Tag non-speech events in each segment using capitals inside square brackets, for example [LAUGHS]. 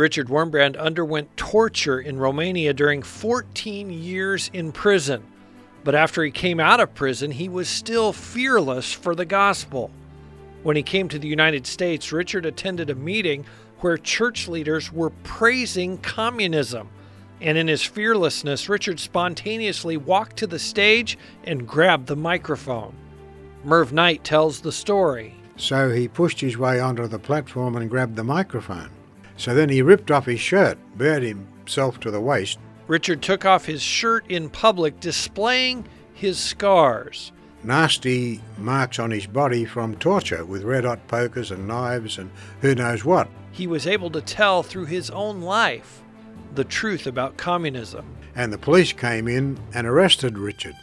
Richard Wurmbrand underwent torture in Romania during 14 years in prison. But after he came out of prison, he was still fearless for the gospel. When he came to the United States, Richard attended a meeting where church leaders were praising communism. And in his fearlessness, Richard spontaneously walked to the stage and grabbed the microphone. Merv Knight tells the story. So he pushed his way onto the platform and grabbed the microphone. So then he ripped off his shirt, bared himself to the waist. Richard took off his shirt in public, displaying his scars. Nasty marks on his body from torture with red hot pokers and knives and who knows what. He was able to tell through his own life the truth about communism. And the police came in and arrested Richard.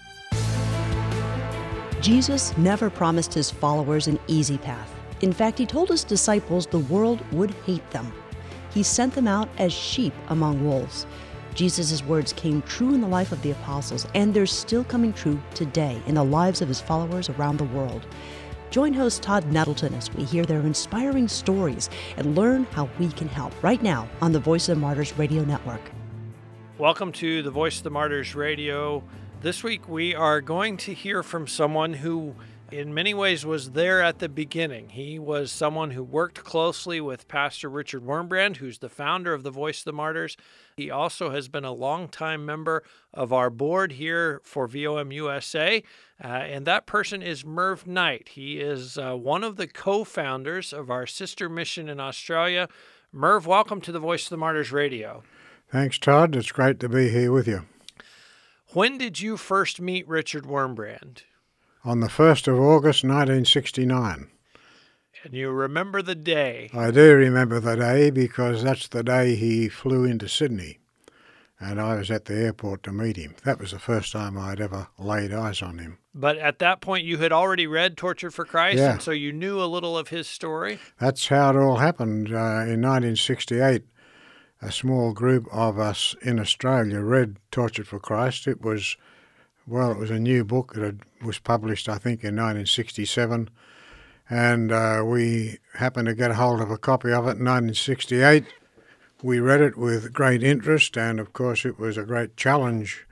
Jesus never promised his followers an easy path. In fact, he told his disciples the world would hate them. He sent them out as sheep among wolves. Jesus' words came true in the life of the apostles, and they're still coming true today in the lives of his followers around the world. Join host Todd Nettleton as we hear their inspiring stories and learn how we can help right now on the Voice of the Martyrs Radio Network. Welcome to the Voice of the Martyrs Radio. This week we are going to hear from someone who in many ways was there at the beginning. He was someone who worked closely with Pastor Richard Wurmbrand, who's the founder of the Voice of the Martyrs. He also has been a longtime member of our board here for VOM USA, uh, and that person is Merv Knight. He is uh, one of the co founders of our sister mission in Australia. Merv, welcome to the Voice of the Martyrs Radio. Thanks, Todd. It's great to be here with you. When did you first meet Richard Wurmbrand? On the 1st of August 1969. And you remember the day? I do remember the day because that's the day he flew into Sydney. And I was at the airport to meet him. That was the first time I'd ever laid eyes on him. But at that point, you had already read Tortured for Christ, yeah. and so you knew a little of his story? That's how it all happened. Uh, in 1968, a small group of us in Australia read Tortured for Christ. It was well, it was a new book that was published, I think, in 1967, and uh, we happened to get hold of a copy of it in 1968. We read it with great interest, and of course, it was a great challenge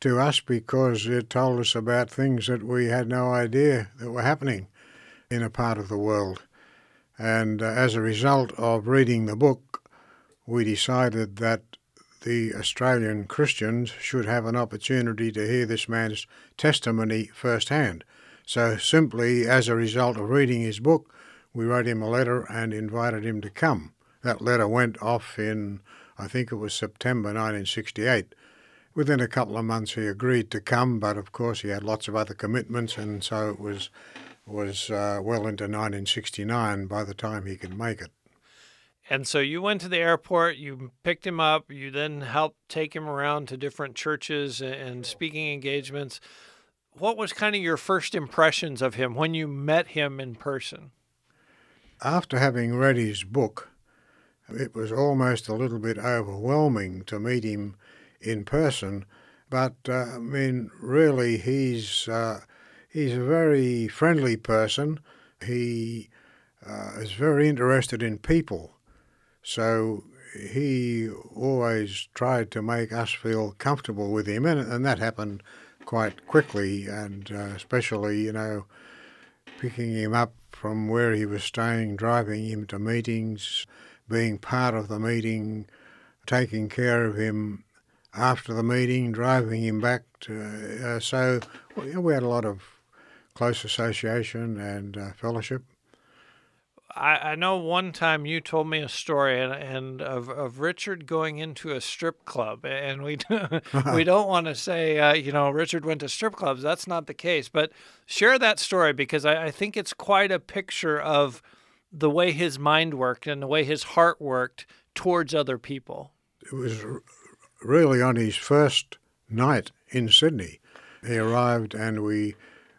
to us because it told us about things that we had no idea that were happening in a part of the world. And uh, as a result of reading the book, we decided that the Australian Christians should have an opportunity to hear this man's testimony firsthand. So, simply as a result of reading his book, we wrote him a letter and invited him to come. That letter went off in, I think it was September 1968. Within a couple of months, he agreed to come, but of course, he had lots of other commitments, and so it was was uh, well into 1969 by the time he could make it. And so you went to the airport, you picked him up, you then helped take him around to different churches and speaking engagements. What was kind of your first impressions of him when you met him in person? After having read his book, it was almost a little bit overwhelming to meet him in person. But uh, I mean, really, he's uh, he's a very friendly person. He uh, is very interested in people so he always tried to make us feel comfortable with him, and, and that happened quite quickly, and uh, especially, you know, picking him up from where he was staying, driving him to meetings, being part of the meeting, taking care of him after the meeting, driving him back to. Uh, so we had a lot of close association and uh, fellowship. I, I know one time you told me a story and, and of, of Richard going into a strip club, and we [LAUGHS] we [LAUGHS] don't want to say uh, you know Richard went to strip clubs. That's not the case, but share that story because I, I think it's quite a picture of the way his mind worked and the way his heart worked towards other people. It was really on his first night in Sydney. He arrived and we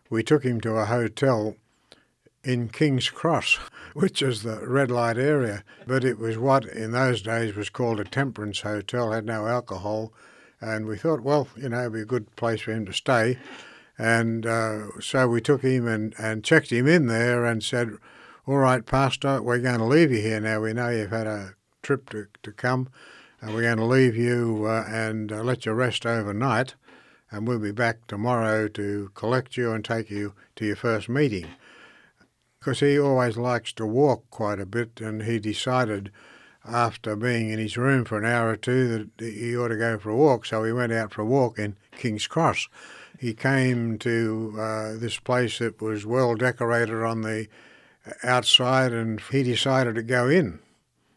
we took him to a hotel in King's Cross, which is the red light area. But it was what in those days was called a temperance hotel, had no alcohol. And we thought, well, you know, it'd be a good place for him to stay. And uh, so we took him and, and checked him in there and said, all right, Pastor, we're going to leave you here now. We know you've had a trip to, to come. Uh, we're going to leave you uh, and uh, let you rest overnight, and we'll be back tomorrow to collect you and take you to your first meeting. Because he always likes to walk quite a bit, and he decided after being in his room for an hour or two that he ought to go for a walk, so he went out for a walk in King's Cross. He came to uh, this place that was well decorated on the outside, and he decided to go in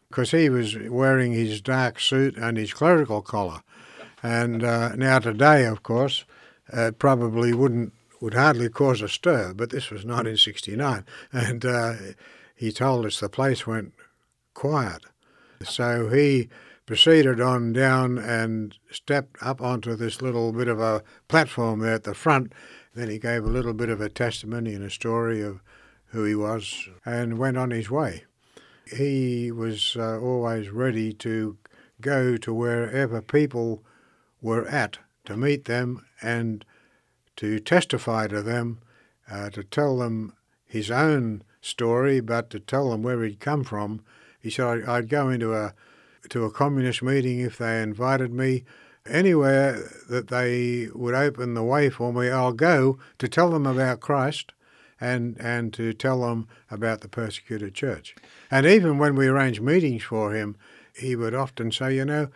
because he was wearing his dark suit and his clerical collar. And uh, now today, of course, it probably wouldn't would hardly cause a stir, but this was 1969, and uh, he told us the place went quiet. So he proceeded on down and stepped up onto this little bit of a platform there at the front. Then he gave a little bit of a testimony and a story of who he was and went on his way. He was uh, always ready to go to wherever people were at to meet them and to testify to them, uh, to tell them his own story, but to tell them where he'd come from he said I'd go into a to a communist meeting if they invited me. Anywhere that they would open the way for me, I'll go to tell them about Christ and and to tell them about the persecuted church. And even when we arranged meetings for him, he would often say, you know,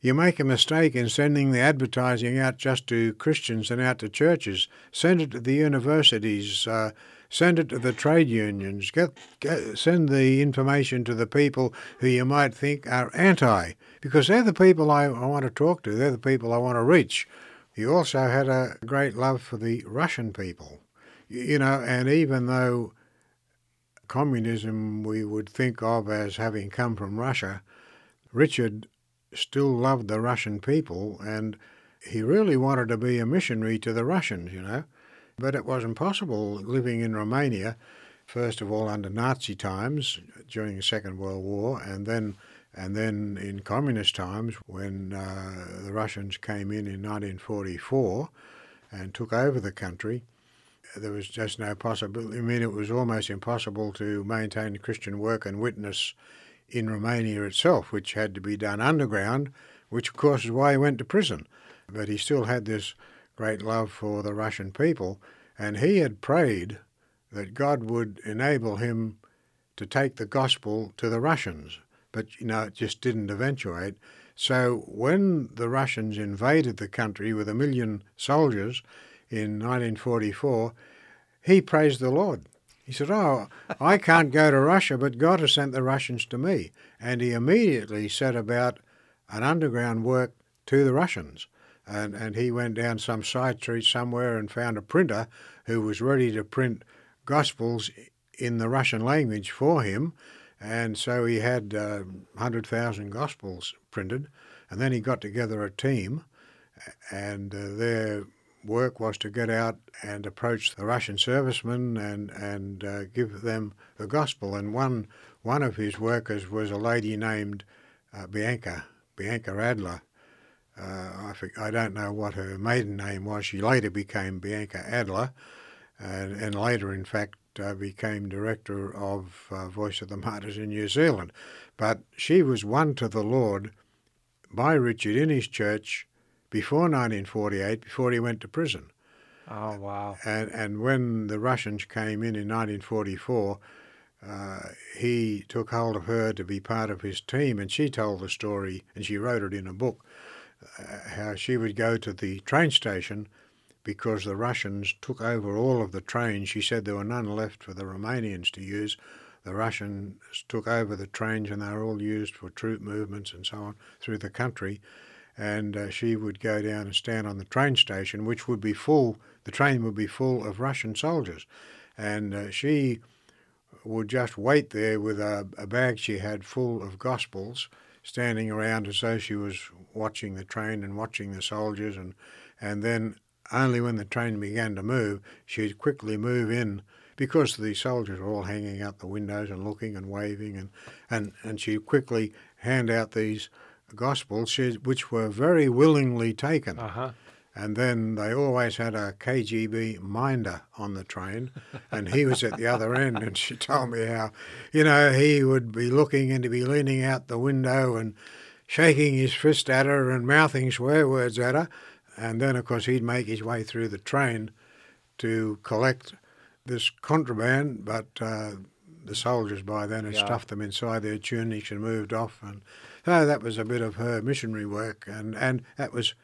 you make a mistake in sending the advertising out just to Christians and out to churches. Send it to the universities. Uh, Send it to the trade unions. Get, get, send the information to the people who you might think are anti, because they're the people I, I want to talk to. They're the people I want to reach. He also had a great love for the Russian people. You know, and even though communism we would think of as having come from Russia, Richard still loved the Russian people and he really wanted to be a missionary to the Russians, you know. But it was impossible living in Romania, first of all under Nazi times during the Second World War, and then and then in communist times when uh, the Russians came in in 1944 and took over the country. There was just no possibility. I mean, it was almost impossible to maintain Christian work and witness in Romania itself, which had to be done underground, which of course is why he went to prison. But he still had this great love for the Russian people, and he had prayed that God would enable him to take the gospel to the Russians. But, you know, it just didn't eventuate. So when the Russians invaded the country with a million soldiers in 1944, he praised the Lord. He said, Oh, I can't go to Russia, but God has sent the Russians to me. And he immediately set about an underground work to the Russians and, and he went down some side street somewhere and found a printer who was ready to print Gospels in the Russian language for him. And so he had uh, 100,000 Gospels printed. And then he got together a team, and uh, work was to get out and approach the Russian servicemen and, and uh, give them the Gospel. And one, one of his workers was a lady named uh, Bianca, Bianca Adler uh, I, think, I don't know what her maiden name was. She later became Bianca Adler, and, and later, in fact, uh, became director of uh, Voice of the Martyrs in New Zealand. But she was won to the Lord by Richard in his church before 1948, before he went to prison. Oh, wow. And, and when the Russians came in in 1944, uh, he took hold of her to be part of his team, and she told the story, and she wrote it in a book how she would go to the train station because the Russians took over all of the trains. She said there were none left for the Romanians to use. The Russians took over the trains and they were all used for troop movements and so on through the country. And uh, she would go down and stand on the train station, which would be full, the train would be full of Russian soldiers. And uh, she would just wait there with a, a bag she had full of Gospels standing around as though she was watching the train and watching the soldiers, and and then only when the train began to move, she'd quickly move in because the soldiers were all hanging out the windows and looking and waving, and and and she'd quickly hand out these gospels, which were very willingly taken. Uh-huh. And then they always had a KGB minder on the train, and he was at the other end. And she told me how, you know, he would be looking and he'd be leaning out the window and shaking his fist at her and mouthing swear words at her. And then, of course, he'd make his way through the train to collect this contraband, but uh, the soldiers by then had Yeah. stuffed them inside their tunics and moved off. And so that was a bit of her missionary work, and, and that was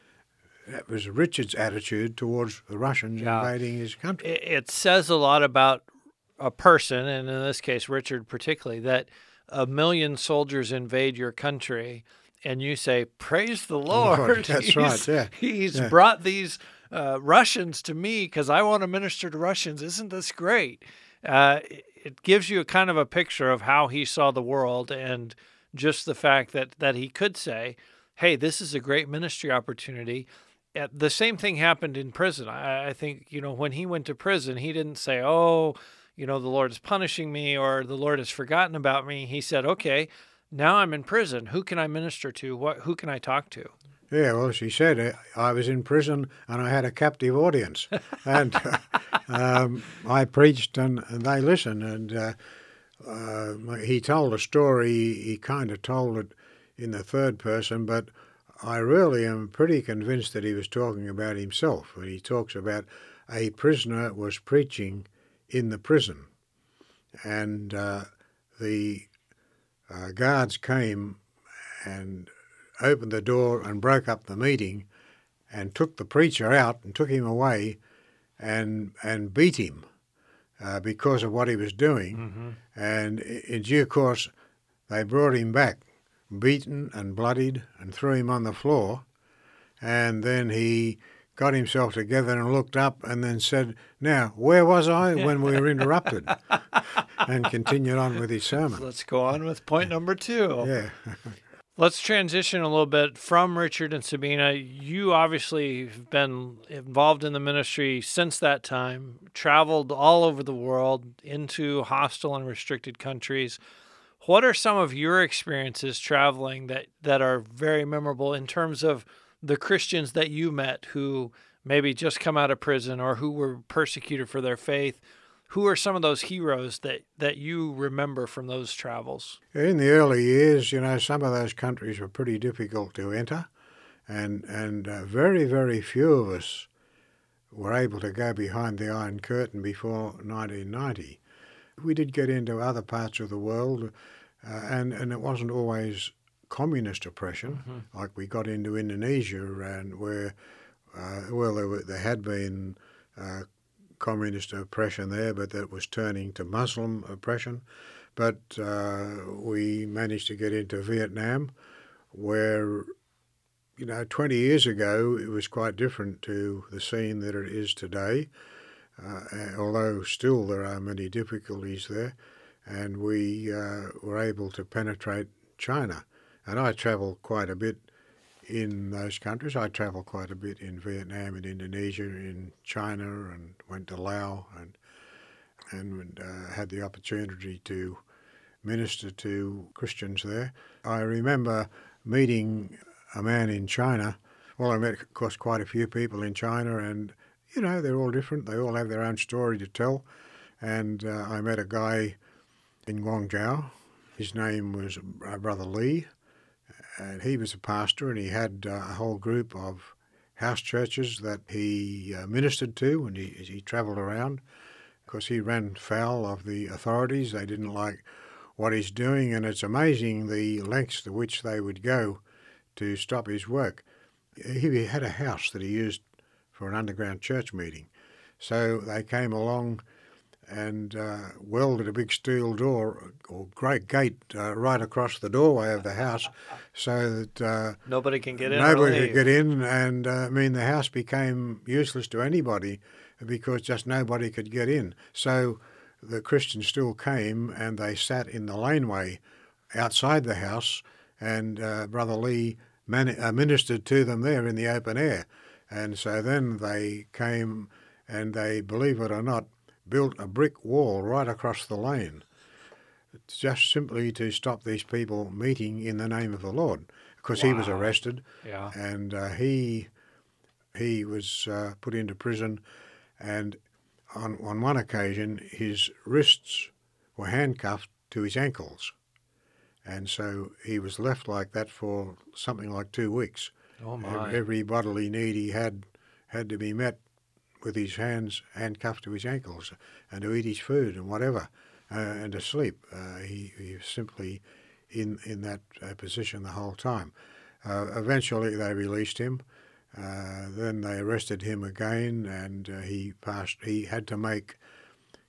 that was Richard's attitude towards the Russians Yeah. invading his country. it, says a lot about a person, and in this case, Richard particularly, that a million soldiers invade your country, and you say, "Praise the Lord!" Lord, that's [LAUGHS] He's- right, yeah, he's yeah. brought these uh, Russians to me because I want to minister to Russians. Isn't this great? Uh, it, it gives you a kind of a picture of how he saw the world, and just the fact that that he could say, "Hey, this is a great ministry opportunity." Uh, the same thing happened in prison. I, I think, you know, when he went to prison, he didn't say, oh, you know, the Lord is punishing me or the Lord has forgotten about me. He said, okay, now I'm in prison. Who can I minister to? What, who can I talk to? Yeah, well, she said I was in prison and I had a captive audience, and [LAUGHS] um, I preached and, and they listened. And uh, uh, he told a story. He kind of told it in the third person, but I really am pretty convinced that he was talking about himself. When he talks about a prisoner was preaching in the prison, and uh, the uh, guards came and opened the door and broke up the meeting and took the preacher out and took him away and and beat him uh, because of what he was doing. And in due course, they brought him back, beaten and bloodied, and threw him on the floor. And then he got himself together and looked up and then said, Now, where was I [LAUGHS] when we were interrupted? [LAUGHS] and continued on with his [LAUGHS] sermon. Let's go on with point number two. Yeah. Let's transition a little bit from Richard and Sabina. You obviously have been involved in the ministry since that time, traveled all over the world into hostile and restricted countries. What are some of your experiences traveling that, that are very memorable in terms of the Christians that you met who maybe just come out of prison or who were persecuted for their faith? Who are some of those heroes that, that you remember from those travels? In the early years, you know, some of those countries were pretty difficult to enter, and and uh, very very few of us were able to go behind the Iron Curtain before 1990. We did get into other parts of the world, uh, and and it wasn't always communist oppression. Like we got into Indonesia, and where uh, well there, were, there had been. Uh, communist oppression there, but that was turning to Muslim oppression but uh, we managed to get into Vietnam, where, you know, 20 years ago it was quite different to the scene that it is today, uh, although still there are many difficulties there, and we uh, were able to penetrate China. And I travelled quite a bit in those countries. I travelled quite a bit in Vietnam and Indonesia, in China, and went to Laos and and uh, had the opportunity to minister to Christians there. I remember meeting a man in China. Well, I met, of course, quite a few people in China, and you know they're all different. They all have their own story to tell. And uh, I met a guy in Guangzhou. His name was uh, Brother Lee, and he was a pastor, and he had uh, a whole group of house churches that he uh, ministered to, and he, he travelled around. Of course, he ran foul of the authorities. They didn't like what he's doing, and it's amazing the lengths to which they would go to stop his work. He had a house that he used for an underground church meeting. So they came along and uh, welded a big steel door or great gate uh, right across the doorway of the house so that uh, Nobody can get in. nobody could get in. And uh, I mean, the house became useless to anybody because just nobody could get in. So the Christians still came and they sat in the laneway outside the house, and uh, Brother Lee man- uh, ministered to them there in the open air. And so then they came and they, believe it or not, built a brick wall right across the lane, just simply to stop these people meeting in the name of the Lord. Because he was arrested Yeah. and uh, he he was uh, put into prison, and on, on one occasion, his wrists were handcuffed to his ankles. And so he was left like that for something like two weeks. Oh my! Every bodily need he had had to be met with his hands handcuffed to his ankles, and to eat his food and whatever, uh, and to sleep. Uh, he, he was simply in in that uh, position the whole time. Uh, eventually, they released him. Uh, then they arrested him again, and uh, he passed. He had to make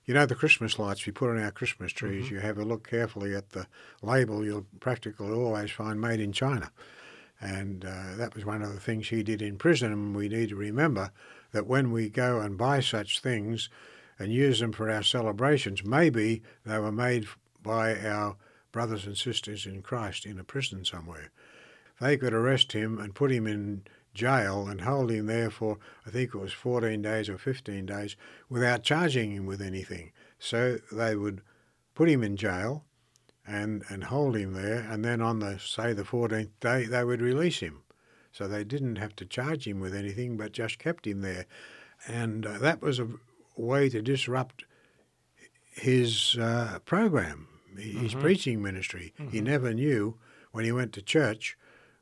you know the Christmas lights we put on our Christmas trees. Mm-hmm. You have a look carefully at the label. You'll practically always find "Made in China," and uh, that was one of the things he did in prison. And we need to remember that when we go and buy such things and use them for our celebrations, maybe they were made by our brothers and sisters in Christ in a prison somewhere. They could arrest him and put him in jail and hold him there for, I think it was 14 days or 15 days, without charging him with anything. So they would put him in jail and, and hold him there, and then on the, say, the 14th day, they would release him. So they didn't have to charge him with anything, but just kept him there. And uh, that was a way to disrupt his uh, program, his mm-hmm. preaching ministry. Mm-hmm. He never knew when he went to church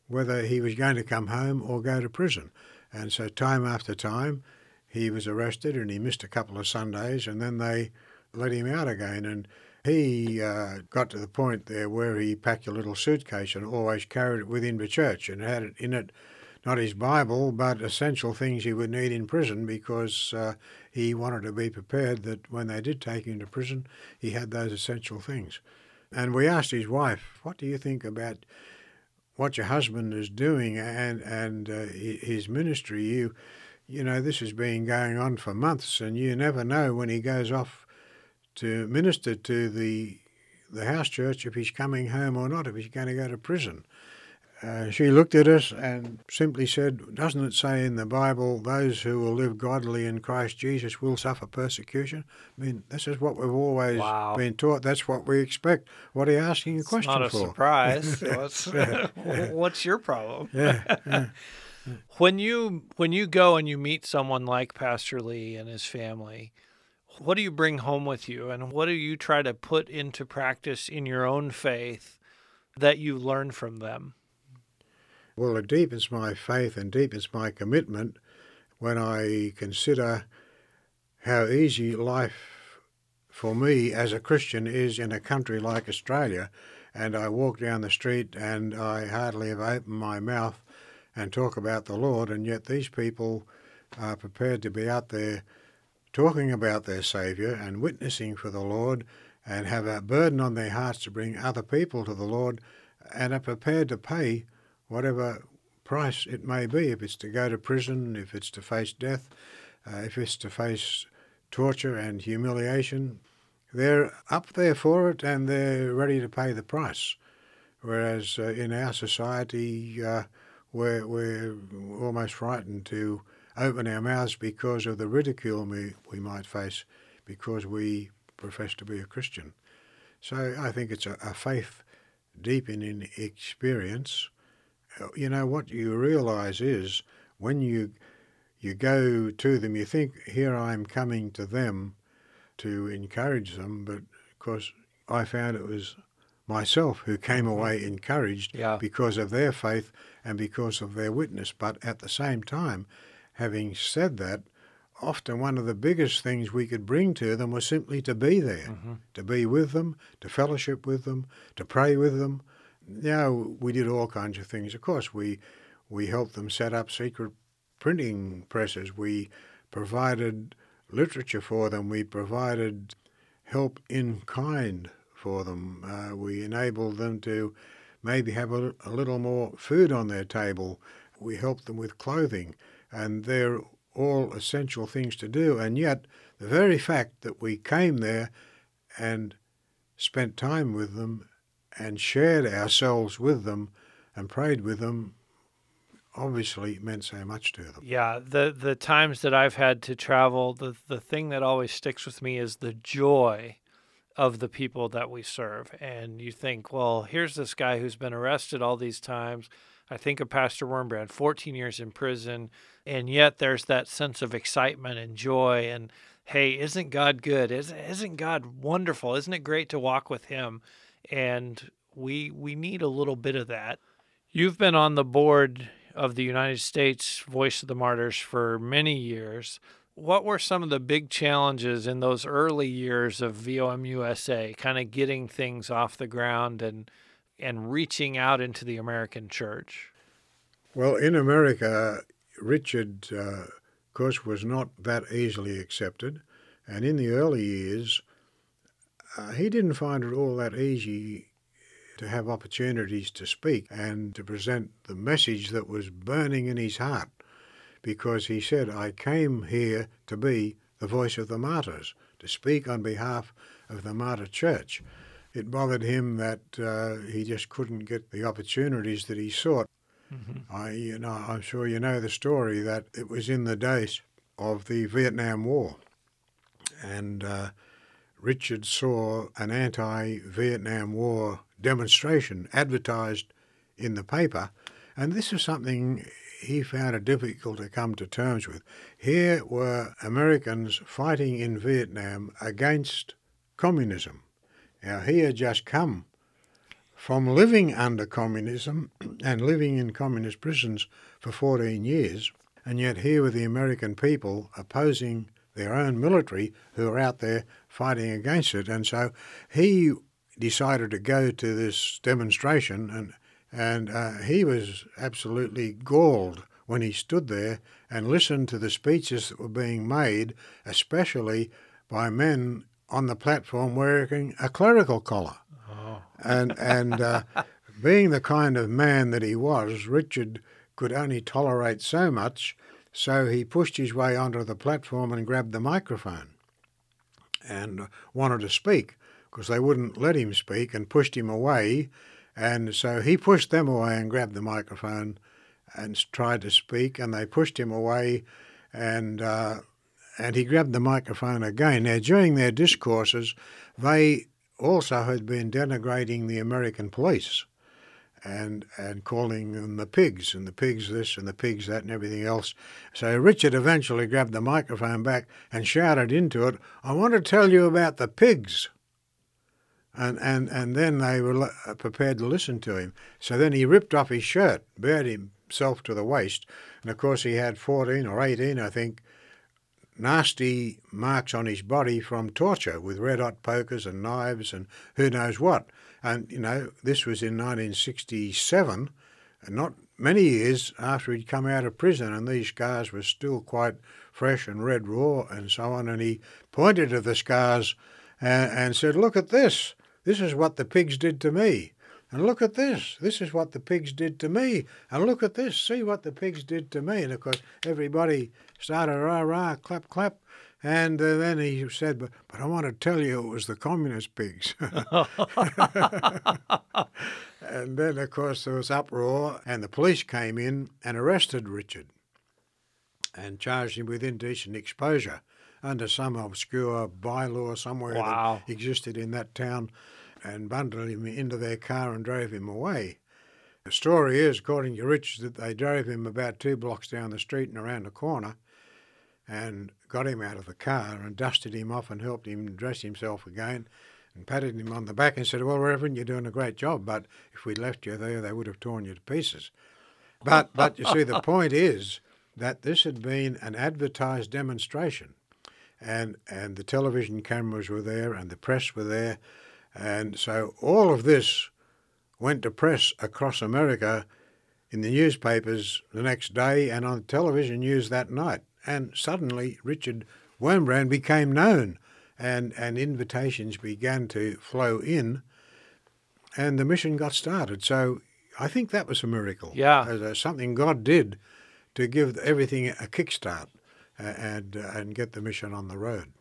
whether he was going to come home or go to prison. And so, time after time, he was arrested and he missed a couple of Sundays, and then they let him out again. And he uh, got to the point there where he packed a little suitcase and always carried it with him to church and had it in it not his Bible, but essential things he would need in prison because uh, he wanted to be prepared that when they did take him to prison, he had those essential things. And we asked his wife, What do you think about what your husband is doing and and uh, his ministry. You you know this has been going on for months, and you never know when he goes off to minister to the the house church if he's coming home or not, if he's going to go to prison. Uh, she looked at us and simply said, Doesn't it say in the Bible, those who will live godly in Christ Jesus will suffer persecution? I mean, this is what we've always wow. been taught. That's what we expect. What are you asking a question for? not a for? surprise. [LAUGHS] what's, [LAUGHS] [LAUGHS] what's, your problem? Yeah, yeah. when you when you go and you meet someone like Pastor Lee and his family, what do you bring home with you, and what do you try to put into practice in your own faith that you learn from them? Well, it deepens my faith and deepens my commitment when I consider how easy life for me as a Christian is in a country like Australia. And I walk down the street and I hardly have opened my mouth and talk about the Lord, and yet these people are prepared to be out there talking about their Saviour and witnessing for the Lord and have a burden on their hearts to bring other people to the Lord and are prepared to pay whatever price it may be, if it's to go to prison, if it's to face death, uh, if it's to face torture and humiliation, they're up there for it and they're ready to pay the price. Whereas uh, in our society, uh, we're, we're almost frightened to open our mouths because of the ridicule we, we might face because we profess to be a Christian. So I think it's a, a faith deep in, in experience you know what you realize is when you you go to them, you think, here I'm coming to them to encourage them, but of course I found it was myself who came mm-hmm. away encouraged yeah. because of their faith and because of their witness. But at the same time, having said that, often one of the biggest things we could bring to them was simply to be there, mm-hmm. to be with them, to fellowship with them, to pray with them, yeah, we did all kinds of things. Of course, we we helped them set up secret printing presses. We provided literature for them. We provided help in kind for them. Uh, we enabled them to maybe have a, a, little more food on their table. We helped them with clothing, and they're all essential things to do. And yet, the very fact that we came there and spent time with them and shared ourselves with them and prayed with them obviously meant so much to them. Yeah, the the times that I've had to travel, the the thing that always sticks with me is the joy of the people that we serve. And you think, well, here's this guy who's been arrested all these times, I think of Pastor Wurmbrand, 14 years in prison, and yet there's that sense of excitement and joy and hey, isn't God good? Isn't God wonderful? Isn't it great to walk with Him? And we we need a little bit of that. You've been on the board of the United States Voice of the Martyrs for many years. What were some of the big challenges in those early years of VOM USA, kind of getting things off the ground and and reaching out into the American church? Well, in America, Richard, uh, of course, was not that easily accepted, and in the early years, uh, he didn't find it all that easy to have opportunities to speak and to present the message that was burning in his heart because he said, I came here to be the voice of the martyrs, to speak on behalf of the martyr church. It bothered him that uh, he just couldn't get the opportunities that he sought. Mm-hmm. I, you know, I'm sure you know the story that it was in the days of the Vietnam War, and uh, Richard saw an anti-Vietnam War demonstration advertised in the paper, and this was something he found it difficult to come to terms with. Here were Americans fighting in Vietnam against communism. Now, he had just come from living under communism [CLEARS THROAT] and living in communist prisons for 14 years, and yet here were the American people opposing their own military who are out there fighting against it. And so he decided to go to this demonstration, and and uh, he was absolutely galled when he stood there and listened to the speeches that were being made, especially by men on the platform wearing a clerical collar. And and uh, being the kind of man that he was, Richard could only tolerate so much, so he pushed his way onto the platform and grabbed the microphone and wanted to speak because they wouldn't let him speak and pushed him away. And so he pushed them away and grabbed the microphone and tried to speak, and they pushed him away, and uh, and he grabbed the microphone again. Now, during their discourses, they also had been denigrating the American police and and calling them the pigs and the pigs this and the pigs that and everything else. So Richard eventually grabbed the microphone back and shouted into it, "I want to tell you about the pigs." and, and, and then they were uh, prepared to listen to him. So then he ripped off his shirt, bared himself to the waist, and of course he had 14 or 18, I think, nasty marks on his body from torture with red hot pokers and knives and who knows what. And, you know, this was in 1967, and not many years after he'd come out of prison, and these scars were still quite fresh and red raw and so on. And he pointed to the scars and, and said, Look at this. This is what the pigs did to me. And look at this. This is what the pigs did to me. And look at this. See what the pigs did to me. And of course, everybody started rah rah, clap clap. And uh, then he said, but, but I want to tell you it was the communist pigs. [LAUGHS] and then, of course, there was uproar, and the police came in and arrested Richard and charged him with indecent exposure under some obscure bylaw somewhere wow. that existed in that town and bundled him into their car and drove him away. The story is, according to Rich, that they drove him about two blocks down the street and around a corner and got him out of the car and dusted him off and helped him dress himself again and patted him on the back and said, Well, Reverend, you're doing a great job, but if we'd left you there, they would have torn you to pieces. But, but you see, the [LAUGHS] point is that this had been an advertised demonstration and and the television cameras were there and the press were there, and so all of this went to press across America in the newspapers the next day and on television news that night. And suddenly Richard Wurmbrand became known and, and invitations began to flow in and the mission got started. So I think that was a miracle. Yeah. As something God did to give everything a kickstart and uh, and get the mission on the road.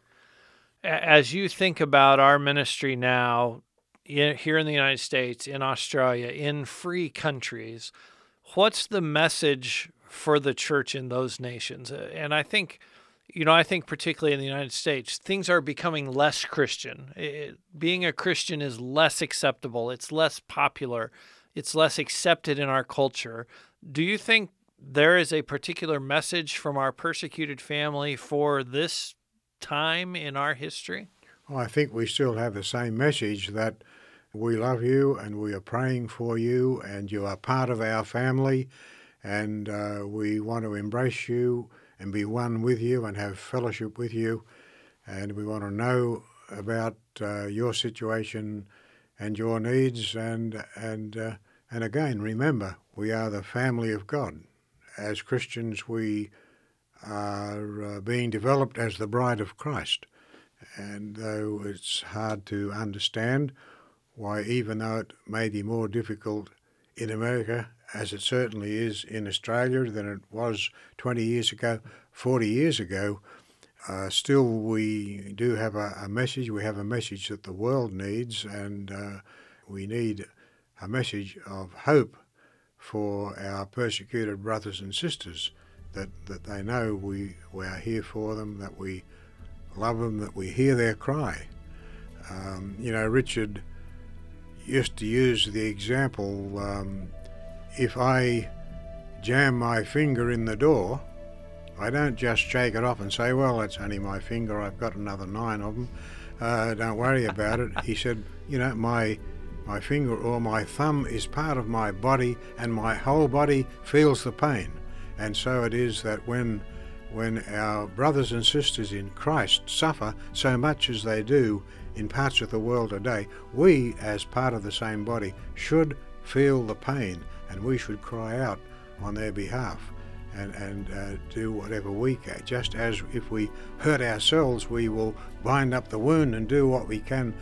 As you think about our ministry now, in, here in the United States, in Australia, in free countries, what's the message for the church in those nations? And I think, you know, I think particularly in the United States, things are becoming less Christian. It, being a Christian is less acceptable. It's less popular. it's less accepted in our culture. Do you think there is a particular message from our persecuted family for this time in our history? Well, I think we still have the same message that we love you and we are praying for you and you are part of our family and uh, we want to embrace you and be one with you and have fellowship with you and we want to know about uh, your situation and your needs and and uh, and again remember we are the family of God as Christians we are uh, being developed as the bride of Christ and though it's hard to understand why even though it may be more difficult in America as it certainly is in Australia than it was 20 years ago 40 years ago uh, still, we do have a, a, message. We have a message that the world needs, and uh, we need a message of hope for our persecuted brothers and sisters that, that they know we, we are here for them, that we love them, that we hear their cry. Um, you know, Richard used to use the example um, if I jam my finger in the door, I don't just shake it off and say, well, it's only my finger, I've got another nine of them, uh, don't worry about it. He said, you know, my, my finger or my thumb is part of my body and my whole body feels the pain. And so it is that when, when our brothers and sisters in Christ suffer so much as they do in parts of the world today, we, as part of the same body, should feel the pain and we should cry out on their behalf and, and uh, do whatever we can. Just as if we hurt ourselves, we will bind up the wound and do what we can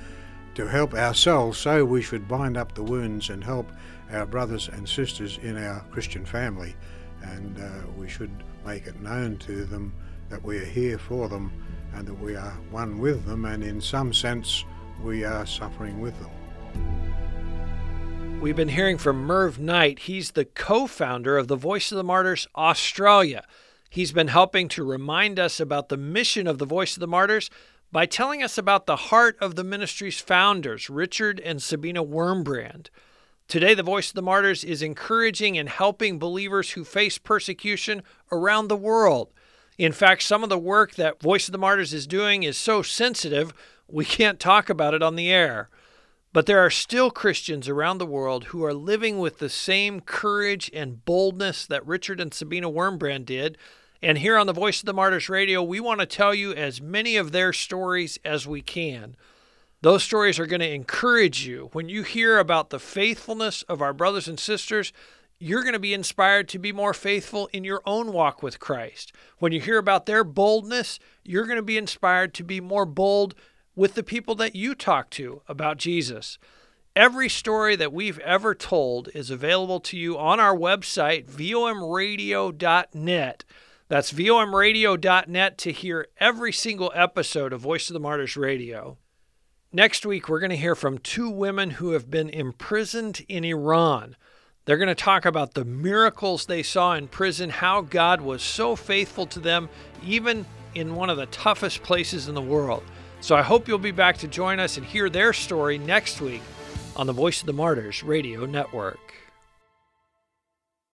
to help ourselves, so we should bind up the wounds and help our brothers and sisters in our Christian family. And uh, we should make it known to them that we are here for them and that we are one with them, and in some sense, we are suffering with them. We've been hearing from Merv Knight. He's the co founder of the Voice of the Martyrs Australia. He's been helping to remind us about the mission of the Voice of the Martyrs by telling us about the heart of the ministry's founders, Richard and Sabina Wurmbrand. Today, the Voice of the Martyrs is encouraging and helping believers who face persecution around the world. In fact, some of the work that Voice of the Martyrs is doing is so sensitive, we can't talk about it on the air. But there are still Christians around the world who are living with the same courage and boldness that Richard and Sabina Wurmbrand did. And here on the Voice of the Martyrs Radio, we want to tell you as many of their stories as we can. Those stories are going to encourage you. When you hear about the faithfulness of our brothers and sisters, you're going to be inspired to be more faithful in your own walk with Christ. When you hear about their boldness, you're going to be inspired to be more bold with the people that you talk to about Jesus. Every story that we've ever told is available to you on our website, vomradio.net. That's vomradio.net to hear every single episode of Voice of the Martyrs Radio. Next week, we're going to hear from two women who have been imprisoned in Iran. They're going to talk about the miracles they saw in prison, how God was so faithful to them, even in one of the toughest places in the world. So I hope you'll be back to join us and hear their story next week on the Voice of the Martyrs Radio Network.